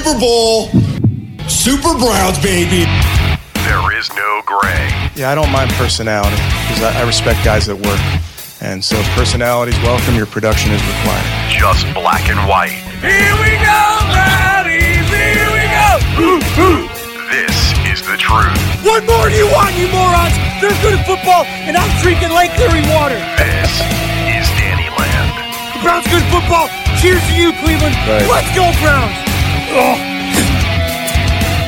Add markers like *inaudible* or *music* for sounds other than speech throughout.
Super Bowl. Super Browns, baby. There is no gray. Yeah, I don't mind personality because I, I respect guys that work. And so if personality's welcome, your production is required. Just black and white. Here we go, Brownies! Here we go! This is the truth. What more do you want, you morons? They're good at football, and I'm drinking Lake Erie water. This is Danny Land. The Browns good at football. Cheers to you, Cleveland. Right. Let's go, Browns. Oh.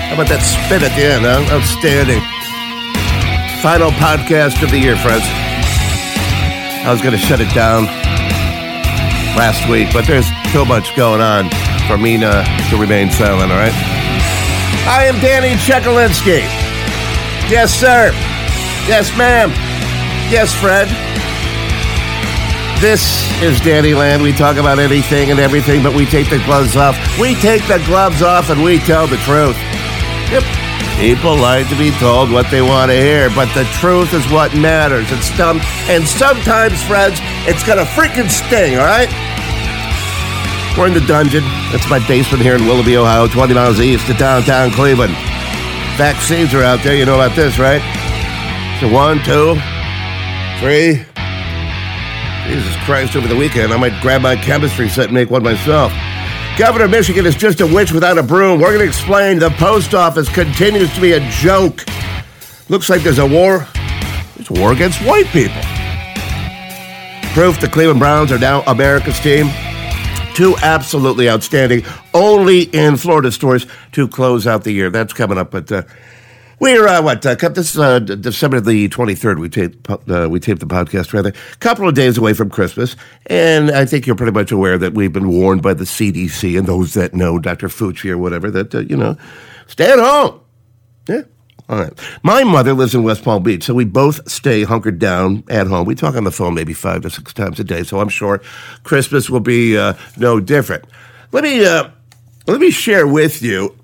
How about that spin at the end, huh? Outstanding. Final podcast of the year, friends. I was going to shut it down last week, but there's so much going on for me to, to remain silent, all right? I am Danny Chekalinsky. Yes, sir. Yes, ma'am. Yes, Fred. This is Danny Land. We talk about anything and everything, but we take the gloves off. We take the gloves off and we tell the truth. Yep. People like to be told what they want to hear, but the truth is what matters. It's dumb, and sometimes, friends, it's gonna freaking sting. All right. We're in the dungeon. That's my basement here in Willoughby, Ohio, 20 miles east of downtown Cleveland. Vaccines are out there. You know about this, right? So one, two, three. Jesus Christ, over the weekend, I might grab my chemistry set and make one myself. Governor of Michigan is just a witch without a broom. We're going to explain the post office continues to be a joke. Looks like there's a war. There's a war against white people. Proof the Cleveland Browns are now America's team. Two absolutely outstanding, only in Florida stores to close out the year. That's coming up, but uh, we're uh, what? Uh, this is uh, December the twenty third. We taped uh, we taped the podcast rather. A couple of days away from Christmas, and I think you're pretty much aware that we've been warned by the CDC and those that know Dr. Fauci or whatever that uh, you know, stay at home. Yeah. All right. My mother lives in West Palm Beach, so we both stay hunkered down at home. We talk on the phone maybe five to six times a day, so I'm sure Christmas will be uh, no different. Let me uh, let me share with you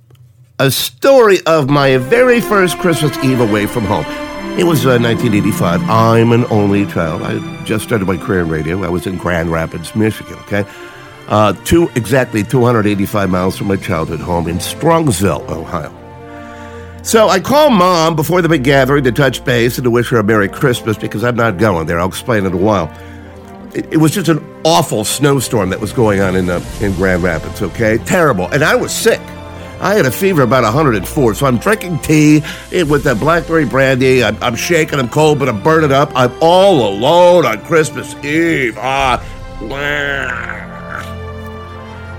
a story of my very first Christmas Eve away from home. It was uh, 1985. I'm an only child. I just started my career in radio. I was in Grand Rapids, Michigan. Okay, uh, two exactly 285 miles from my childhood home in Strongsville, Ohio. So I call mom before the big gathering to touch base and to wish her a Merry Christmas because I'm not going there. I'll explain in a while. It, it was just an awful snowstorm that was going on in uh, in Grand Rapids. Okay, terrible, and I was sick. I had a fever about 104, so I'm drinking tea with the blackberry brandy. I'm, I'm shaking, I'm cold, but I'm burning up. I'm all alone on Christmas Eve. Ah,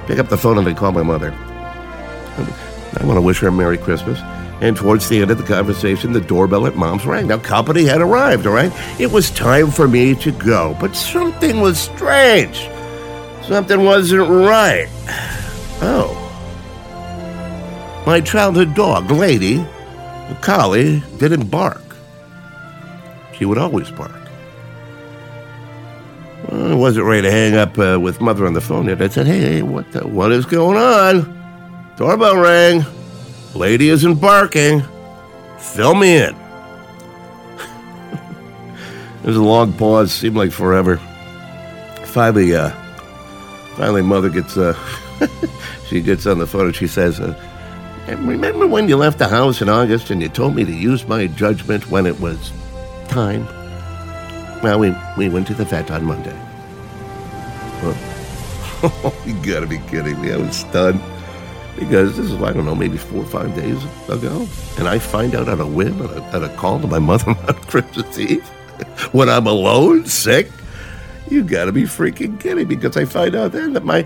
pick up the phone and they call my mother. I want to wish her a Merry Christmas. And towards the end of the conversation, the doorbell at mom's rang. Now, company had arrived, all right? It was time for me to go, but something was strange. Something wasn't right. Oh. My childhood dog, Lady, the collie, didn't bark. She would always bark. I wasn't ready to hang up uh, with mother on the phone yet. I said, hey, what, the, what is going on? Doorbell rang. Lady isn't barking. Fill me in. *laughs* There's a long pause, seemed like forever. Finally, uh, finally, mother gets, uh, *laughs* she gets on the phone and she says, uh, Remember when you left the house in August and you told me to use my judgment when it was time? Well, we, we went to the vet on Monday. Oh, *laughs* you gotta be kidding me. I was stunned. Because this is, I don't know, maybe four or five days ago. And I find out on a whim and a, and a call *laughs* to my mother on Christmas Eve when I'm alone, sick. You gotta be freaking kidding me. Because I find out then that my,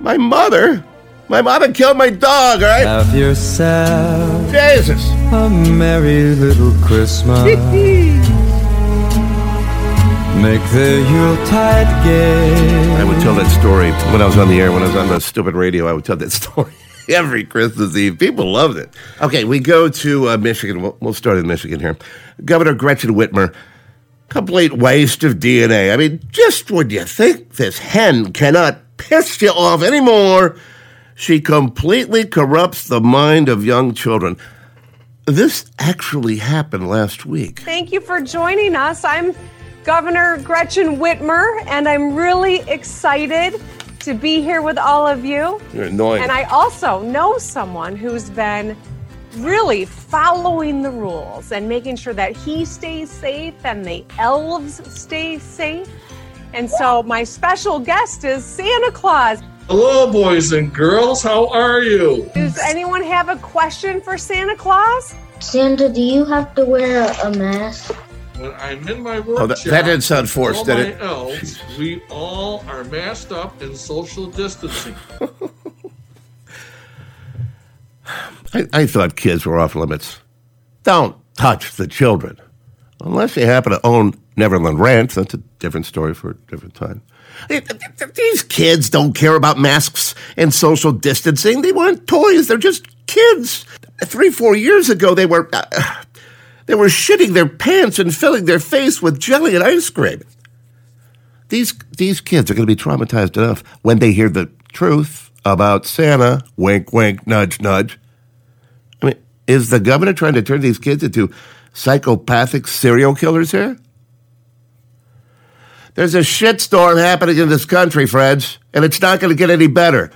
my mother, my mother killed my dog, all right? Have yourself Jesus. a merry little Christmas. *laughs* Make the Yuletide gay. I would tell that story when I was on the air, when I was on the stupid radio. I would tell that *laughs* story every Christmas Eve. People loved it. Okay, we go to uh, Michigan. We'll, we'll start in Michigan here. Governor Gretchen Whitmer, complete waste of DNA. I mean, just when you think this hen cannot piss you off anymore, she completely corrupts the mind of young children. This actually happened last week. Thank you for joining us. I'm Governor Gretchen Whitmer, and I'm really excited to be here with all of you. You're annoying. And I also know someone who's been really following the rules and making sure that he stays safe and the elves stay safe. And so my special guest is Santa Claus. Hello, boys and girls. How are you? Does anyone have a question for Santa Claus? Santa, do you have to wear a, a mask? When I'm in my Oh, workshop, that- that didn't sound forced, all did my it? elves, we all are masked up in social distancing. *laughs* I, I thought kids were off limits. Don't touch the children. Unless you happen to own Neverland Ranch, that's a different story for a different time. These kids don't care about masks and social distancing. They weren't toys. They're just kids. Three, four years ago, they were uh, they were shitting their pants and filling their face with jelly and ice cream. These these kids are going to be traumatized enough when they hear the truth about Santa. Wink, wink, nudge, nudge. I mean, is the governor trying to turn these kids into psychopathic serial killers here? There's a shitstorm happening in this country, friends, and it's not going to get any better.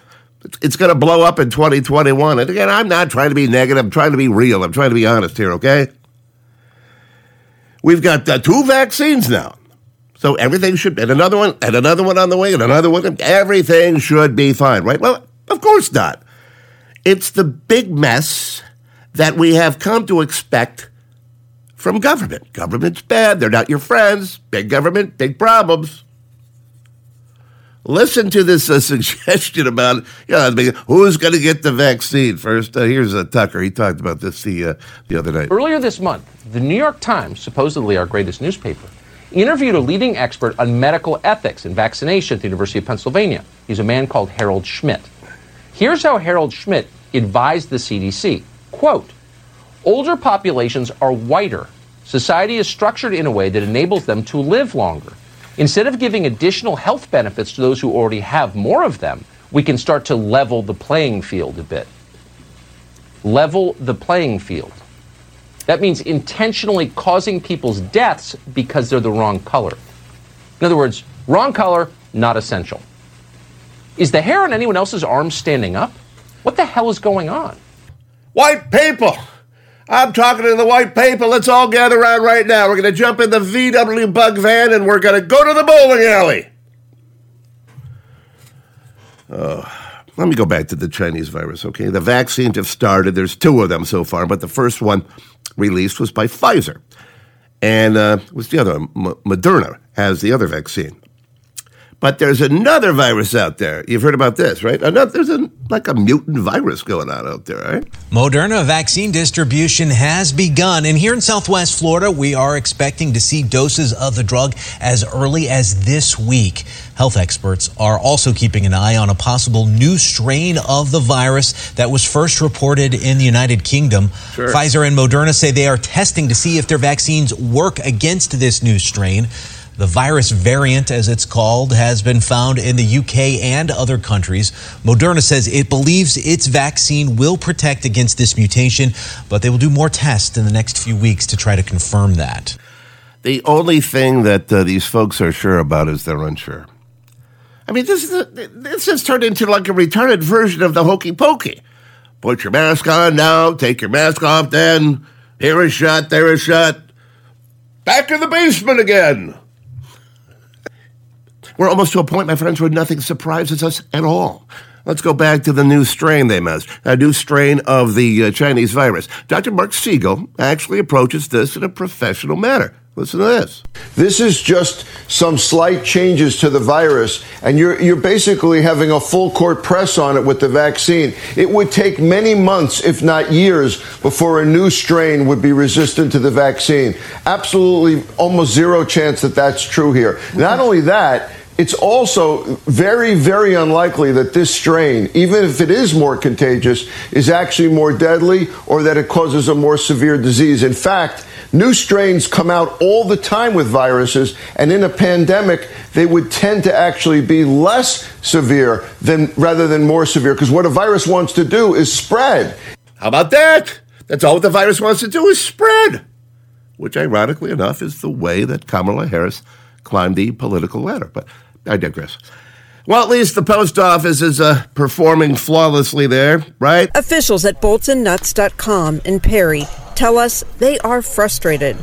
It's- going to blow up in 2021. And again, I'm not trying to be negative. I'm trying to be real. I'm trying to be honest here, okay? We've got uh, two vaccines now. So everything should, be and another one, and another one on the way, and another one, everything should be fine, right? Well, of course not. It's the big mess that we have come to expect from government. Government's bad. They're not your friends. Big government, big problems. Listen to this uh, *laughs* suggestion about you know, who's going to get the vaccine first. Uh, here's uh, Tucker. He talked about this the uh, the other night. Earlier this month, the New York Times, supposedly our greatest newspaper, interviewed a leading expert on medical ethics and vaccination at the University of Pennsylvania. He's a man called Harald Schmidt. Here's how Harald Schmidt advised the CDC quote, older populations are whiter. Society is structured in a way that enables them to live longer. Instead of giving additional health benefits to those who already have more of them, we can start to level the playing field a bit. Level the playing field. That means intentionally causing people's deaths because they're the wrong color. In other words, wrong color, not essential. Is the hair on anyone else's arm standing up? What the hell is going on? White people. I'm talking to the white people. Let's all gather around right now. We're going to jump in the VW bug van and we're going to go to the bowling alley. Oh, let me go back to the Chinese virus, okay? The vaccines have started. There's two of them so far, but the first one released was by Pfizer. And uh, was the other? M- Moderna has the other vaccine. But there's another virus out there. You've heard about this, right? Another, there's a, like a mutant virus going on out there, right? Moderna vaccine distribution has begun. And here in Southwest Florida, we are expecting to see doses of the drug as early as this week. Health experts are also keeping an eye on a possible new strain of the virus that was first reported in the United Kingdom. Sure. Pfizer and Moderna say they are testing to see if their vaccines work against this new strain. The virus variant, as it's called, has been found in the UK and other countries. Moderna says it believes its vaccine will protect against this mutation, but they will do more tests in the next few weeks to try to confirm that. The only thing that uh, these folks are sure about is they're unsure. I mean, this is a, this has turned into like a retarded version of the hokey pokey. Put your mask on now, take your mask off then. Here a shot, there a shot. Back in the basement again. We're almost to a point, my friends, where nothing surprises us at all. Let's go back to the new strain they missed, a new strain of the uh, Chinese virus. Dr. Mark Siegel actually approaches this in a professional manner. Listen to this. This is just some slight changes to the virus, and you're, you're basically having a full court press on it with the vaccine. It would take many months, if not years, before a new strain would be resistant to the vaccine. Absolutely almost zero chance that that's true here. Not only that, it's also very, very unlikely that this strain, even if it is more contagious, is actually more deadly or that it causes a more severe disease. In fact, new strains come out all the time with viruses, and in a pandemic, they would tend to actually be less severe than rather than more severe. Because what a virus wants to do is spread. How about that? That's all the virus wants to do is spread. Which, ironically enough, is the way that Kamala Harris climbed the political ladder. But I digress. Well, at least the post office is uh, performing flawlessly there, right? Officials at boltsandnuts.com in Perry tell us they are frustrated.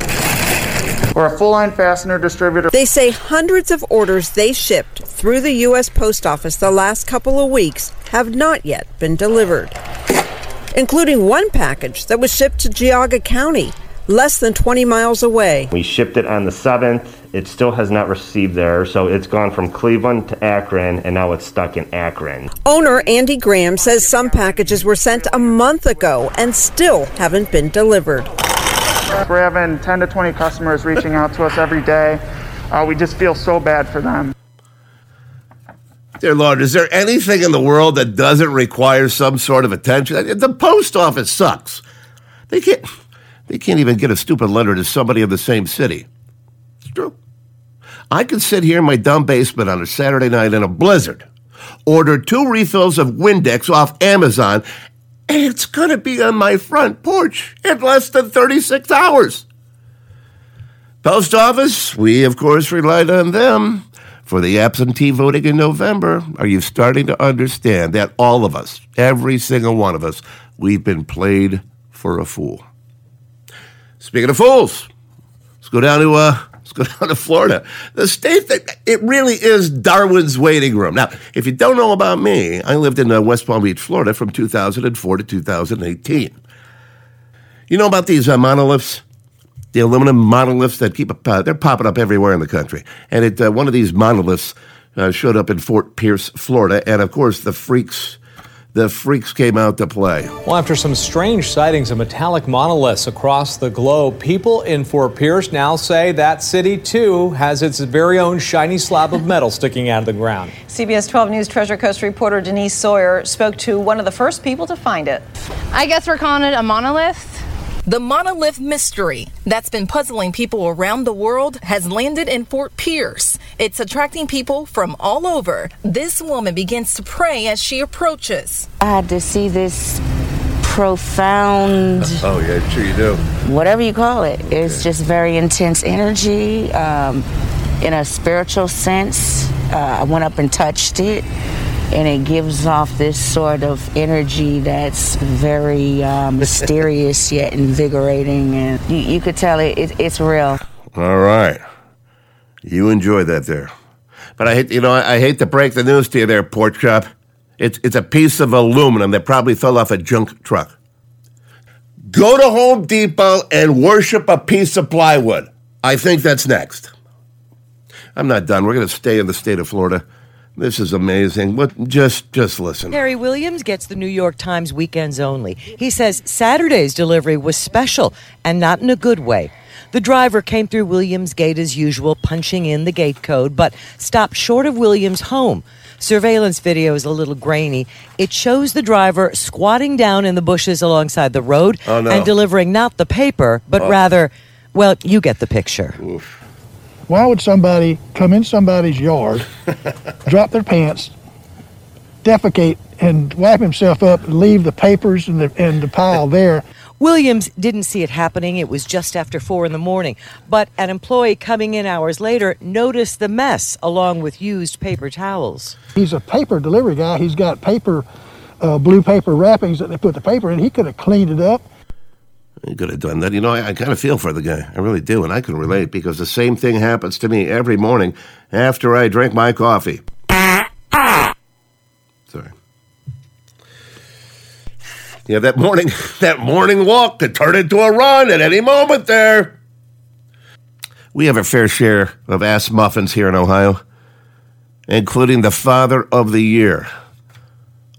We're a full line fastener distributor. They say hundreds of orders they shipped through the U.S. Post Office the last couple of weeks have not yet been delivered, including one package that was shipped to Geauga County, less than 20 miles away. We shipped it on the 7th. It still has not received there, so it's gone from Cleveland to Akron, and now it's stuck in Akron. Owner Andy Graham says some packages were sent a month ago and still haven't been delivered. We're having 10 to 20 customers reaching out to us every day. Uh, we just feel so bad for them. Dear Lord, is there anything in the world that doesn't require some sort of attention? The post office sucks. They can't. They can't even get a stupid letter to somebody in the same city. It's true. I could sit here in my dumb basement on a Saturday night in a blizzard, order two refills of Windex off Amazon, and it's going to be on my front porch in less than 36 hours. Post office, we of course relied on them for the absentee voting in November. Are you starting to understand that all of us, every single one of us, we've been played for a fool? Speaking of fools, let's go down to uh, let's go *laughs* down to Florida, the state that it really is Darwin's waiting room. Now, if you don't know about me, I lived in uh, West Palm Beach, Florida, from 2004 to 2018. You know about these uh, monoliths? The aluminum monoliths that keep uh, they're popping up everywhere in the country, and it uh, one of these monoliths uh, showed up in Fort Pierce, Florida, and of course the freaks the freaks came out to play. Well, after some strange sightings of metallic monoliths across the globe, people in Fort Pierce now say that city too has its very own shiny slab of metal sticking out of the ground. CBS 12 News Treasure Coast reporter Denise Sawyer spoke to one of the first people to find it. I guess we're calling it a monolith. The monolith mystery that's been puzzling people around the world has landed in Fort Pierce. It's attracting people from all over. This woman begins to pray as she approaches. I had to see this profound. *laughs* Oh, yeah, sure you do. Whatever you call it. It's just very intense energy um, in a spiritual sense. Uh, I went up and touched it and it gives off this sort of energy that's very uh, *laughs* mysterious yet invigorating, and you, you could tell it, it, it's real. All right, you enjoy that there, but I hate you know I, I hate to break the news to you there, pork chop. It's it's a piece of aluminum that probably fell off a junk truck. Go to Home Depot and worship a piece of plywood. I think that's next. I'm not done. We're going to stay in the state of Florida. This is amazing. What? Just, just listen. Harry Williams gets the New York Times weekends only. He says Saturday's delivery was special and not in a good way. The driver came through Williams Gate as usual, punching in the gate code, but stopped short of Williams' home. Surveillance video is a little grainy. It shows the driver squatting down in the bushes alongside the road Oh, no. and delivering not the paper, but Oh. rather, well, you get the picture. Why would somebody come in somebody's yard, *laughs* drop their pants, defecate, and wipe himself up, and leave the papers and the, and the pile *laughs* there? Williams didn't see it happening. It was just after four in the morning. But an employee coming in hours later noticed the mess along with used paper towels. He's a paper delivery guy. He's got paper, uh, blue paper wrappings that they put the paper in. He could have cleaned it up. You could have done that. You know, I, I kind of feel for the guy. I really do, and I can relate because the same thing happens to me every morning after I drink my coffee. Sorry. Yeah, that morning, *laughs* that morning walk could turn into a run at any moment. There, we have a fair share of ass muffins here in Ohio, including the Father of the Year,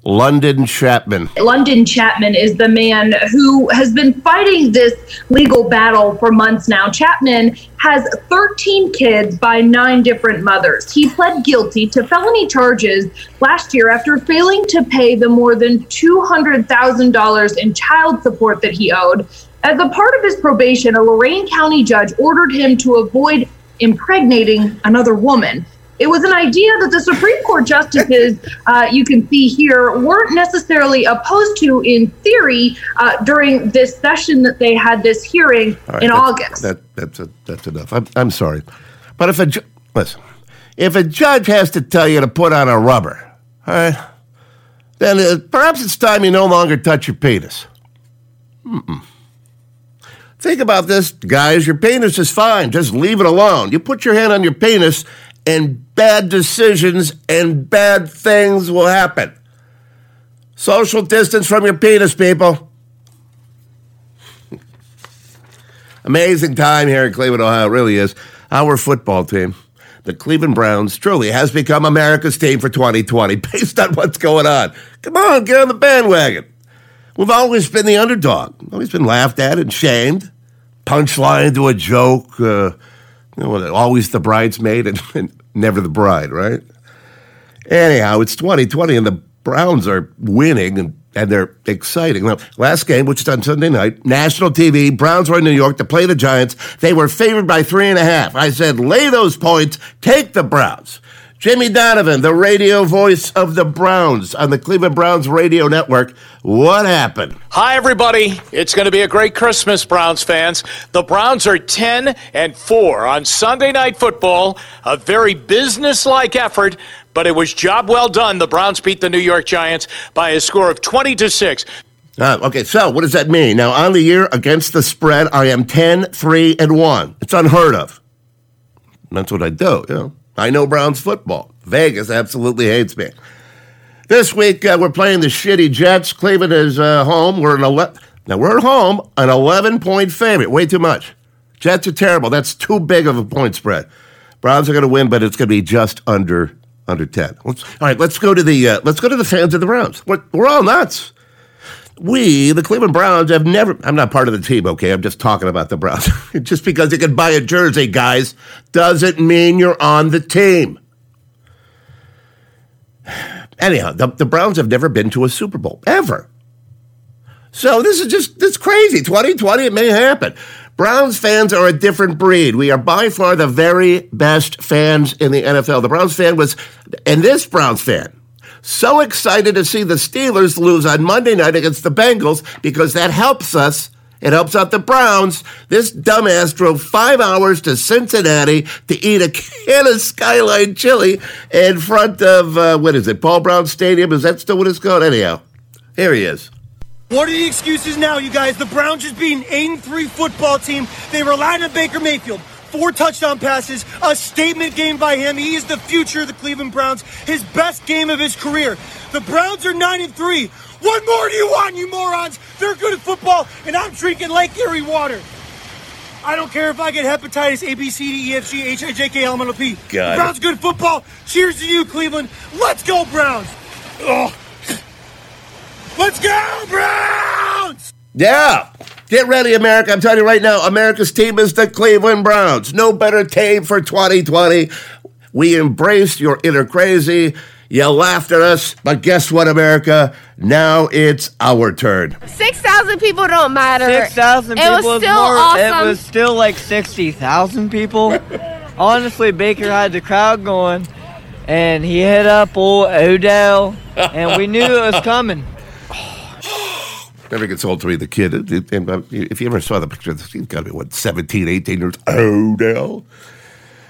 London Chapman. London Chapman is the man who has been fighting this legal battle for months now. Chapman has 13 kids by nine different mothers. He pled guilty to felony charges last year after failing to pay the more than $200,000 in child support that he owed. As a part of his probation, a Lorain County judge ordered him to avoid impregnating another woman. It was an idea that the Supreme Court justices, uh, you can see here, weren't necessarily opposed to in theory uh, during this session that they had this hearing right, in that's- August. That, that's, a, that's enough. I'm, I'm sorry. But if a ju- listen, If a judge has to tell you to put on a rubber, all right, then uh, perhaps it's time you no longer touch your penis. Mm-mm. Think about this, guys. Your penis is fine. Just leave it alone. You put your hand on your penis, and bad decisions and bad things will happen. Social distance from your penis, people. Amazing time here in Cleveland, Ohio. It really is. Our football team, the Cleveland Browns, truly has become America's team for 2020 *laughs* based on what's going on. Come on, get on the bandwagon. We've always been the underdog, always been laughed at and shamed. Punchline to a joke. Uh, always the bridesmaid and, *laughs* and never the bride, right? Anyhow, it's 2020 and the Browns are winning and, and they're exciting. Now, last game, which is on Sunday night, national TV, Browns were in New York to play the Giants. They were favored by three and a half. I said, lay those points, take the Browns. Jimmy Donovan, the radio voice of the Browns on the Cleveland Browns radio network. What happened? Hi, everybody. It's going to be a great Christmas, Browns fans. The Browns are 10 and 4 on Sunday Night Football. A very businesslike effort, but it was job well done. The Browns beat the New York Giants by a score of 20 to 6. Uh, okay, so what does that mean? Now, on the year against the spread, I am 10, 3, and 1. It's unheard of. That's what I do, you know. I know Browns football. Vegas absolutely hates me. This week uh, we're playing the shitty Jets. Cleveland is uh, home. We're an 11. Now we're at home, an 11 point favorite. Way too much. Jets are terrible. That's too big of a point spread. Browns are going to win, but it's going to be just under under 10. Let's, all right, let's go to the uh, let's go to the fans of the Browns. We're, we're all nuts. We, the Cleveland Browns, have never. I'm not part of the team, okay? I'm just talking about the Browns. *laughs* just because you can buy a jersey, guys, doesn't mean you're on the team. *sighs* Anyhow, the, the Browns have never been to a Super Bowl, ever. So this is just, this crazy. 2020, it may happen. Browns fans are a different breed. We are by far the very best fans in the NFL. The Browns fan was, and this Browns fan, so excited to see the Steelers lose on Monday night against the Bengals because that helps us. It helps out the Browns. This dumbass drove five hours to Cincinnati to eat a can of Skyline chili in front of, uh, what is it, Paul Brown Stadium? Is that still what it's called? Anyhow, here he is. What are the excuses now, you guys? The Browns just beat an 8 and 3 football team. They relied on Baker Mayfield. Four touchdown passes, a statement game by him. He is the future of the Cleveland Browns, his best game of his career. The Browns are 9 and 3. What more do you want, you morons? They're good at football, and I'm drinking Lake Erie water. I don't care if I get hepatitis A, B, C, D, E, F, G, H, I, J, K, L, M, N, O, P. It. Browns good football. Cheers to you, Cleveland. Let's go, Browns. Oh. Let's go, Browns! Yeah. Get ready, America. I'm telling you right now, America's team is the Cleveland Browns. No better team for 2020. We embraced your inner crazy. You laughed at us, but guess what, America? Now it's our turn. 6,000 people don't matter. 6,000 It people was still more, awesome. It was still like 60,000 people. *laughs* Honestly, Baker had the crowd going, and he hit up old Odell, and we knew it was coming. Never gets old to me, the kid. And if you ever saw the picture, he's got to be, what, 17, 18 years old now?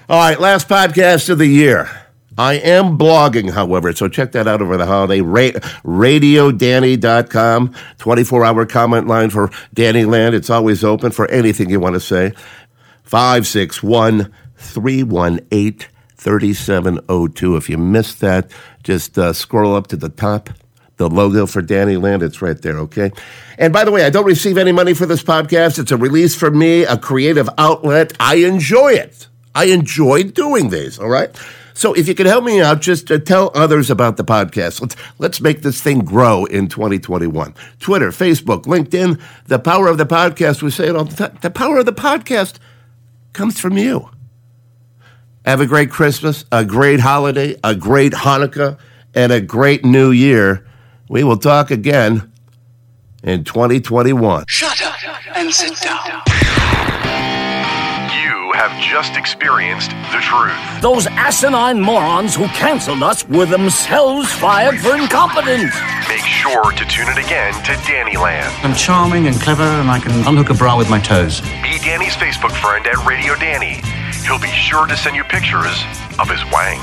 All right, last podcast of the year. I am blogging, however, so check that out over the holiday. Ra- RadioDanny.com, 24 hour comment line for Danny Land. It's always open for anything you want to say. 561 318 3702. If you missed that, just uh, scroll up to the top. The logo for Danny Land, it's right there, okay? And by the way, I don't receive any money for this podcast. It's a release for me, a creative outlet. I enjoy it. I enjoy doing these, all right? So if you can help me out, just uh, tell others about the podcast. Let's let's make this thing grow in 2021. Twitter, Facebook, LinkedIn, the power of the podcast. We say it all the time. The power of the podcast comes from you. Have a great Christmas, a great holiday, a great Hanukkah, and a great New Year. We will talk again in 2021. Shut up and sit down. You have just experienced the truth. Those asinine morons who canceled us were themselves fired for incompetence. Make sure to tune it again to Danny Land. I'm charming and clever, and I can unhook a bra with my toes. Be Danny's Facebook friend at Radio Danny. he'll be sure to send you pictures of his wang.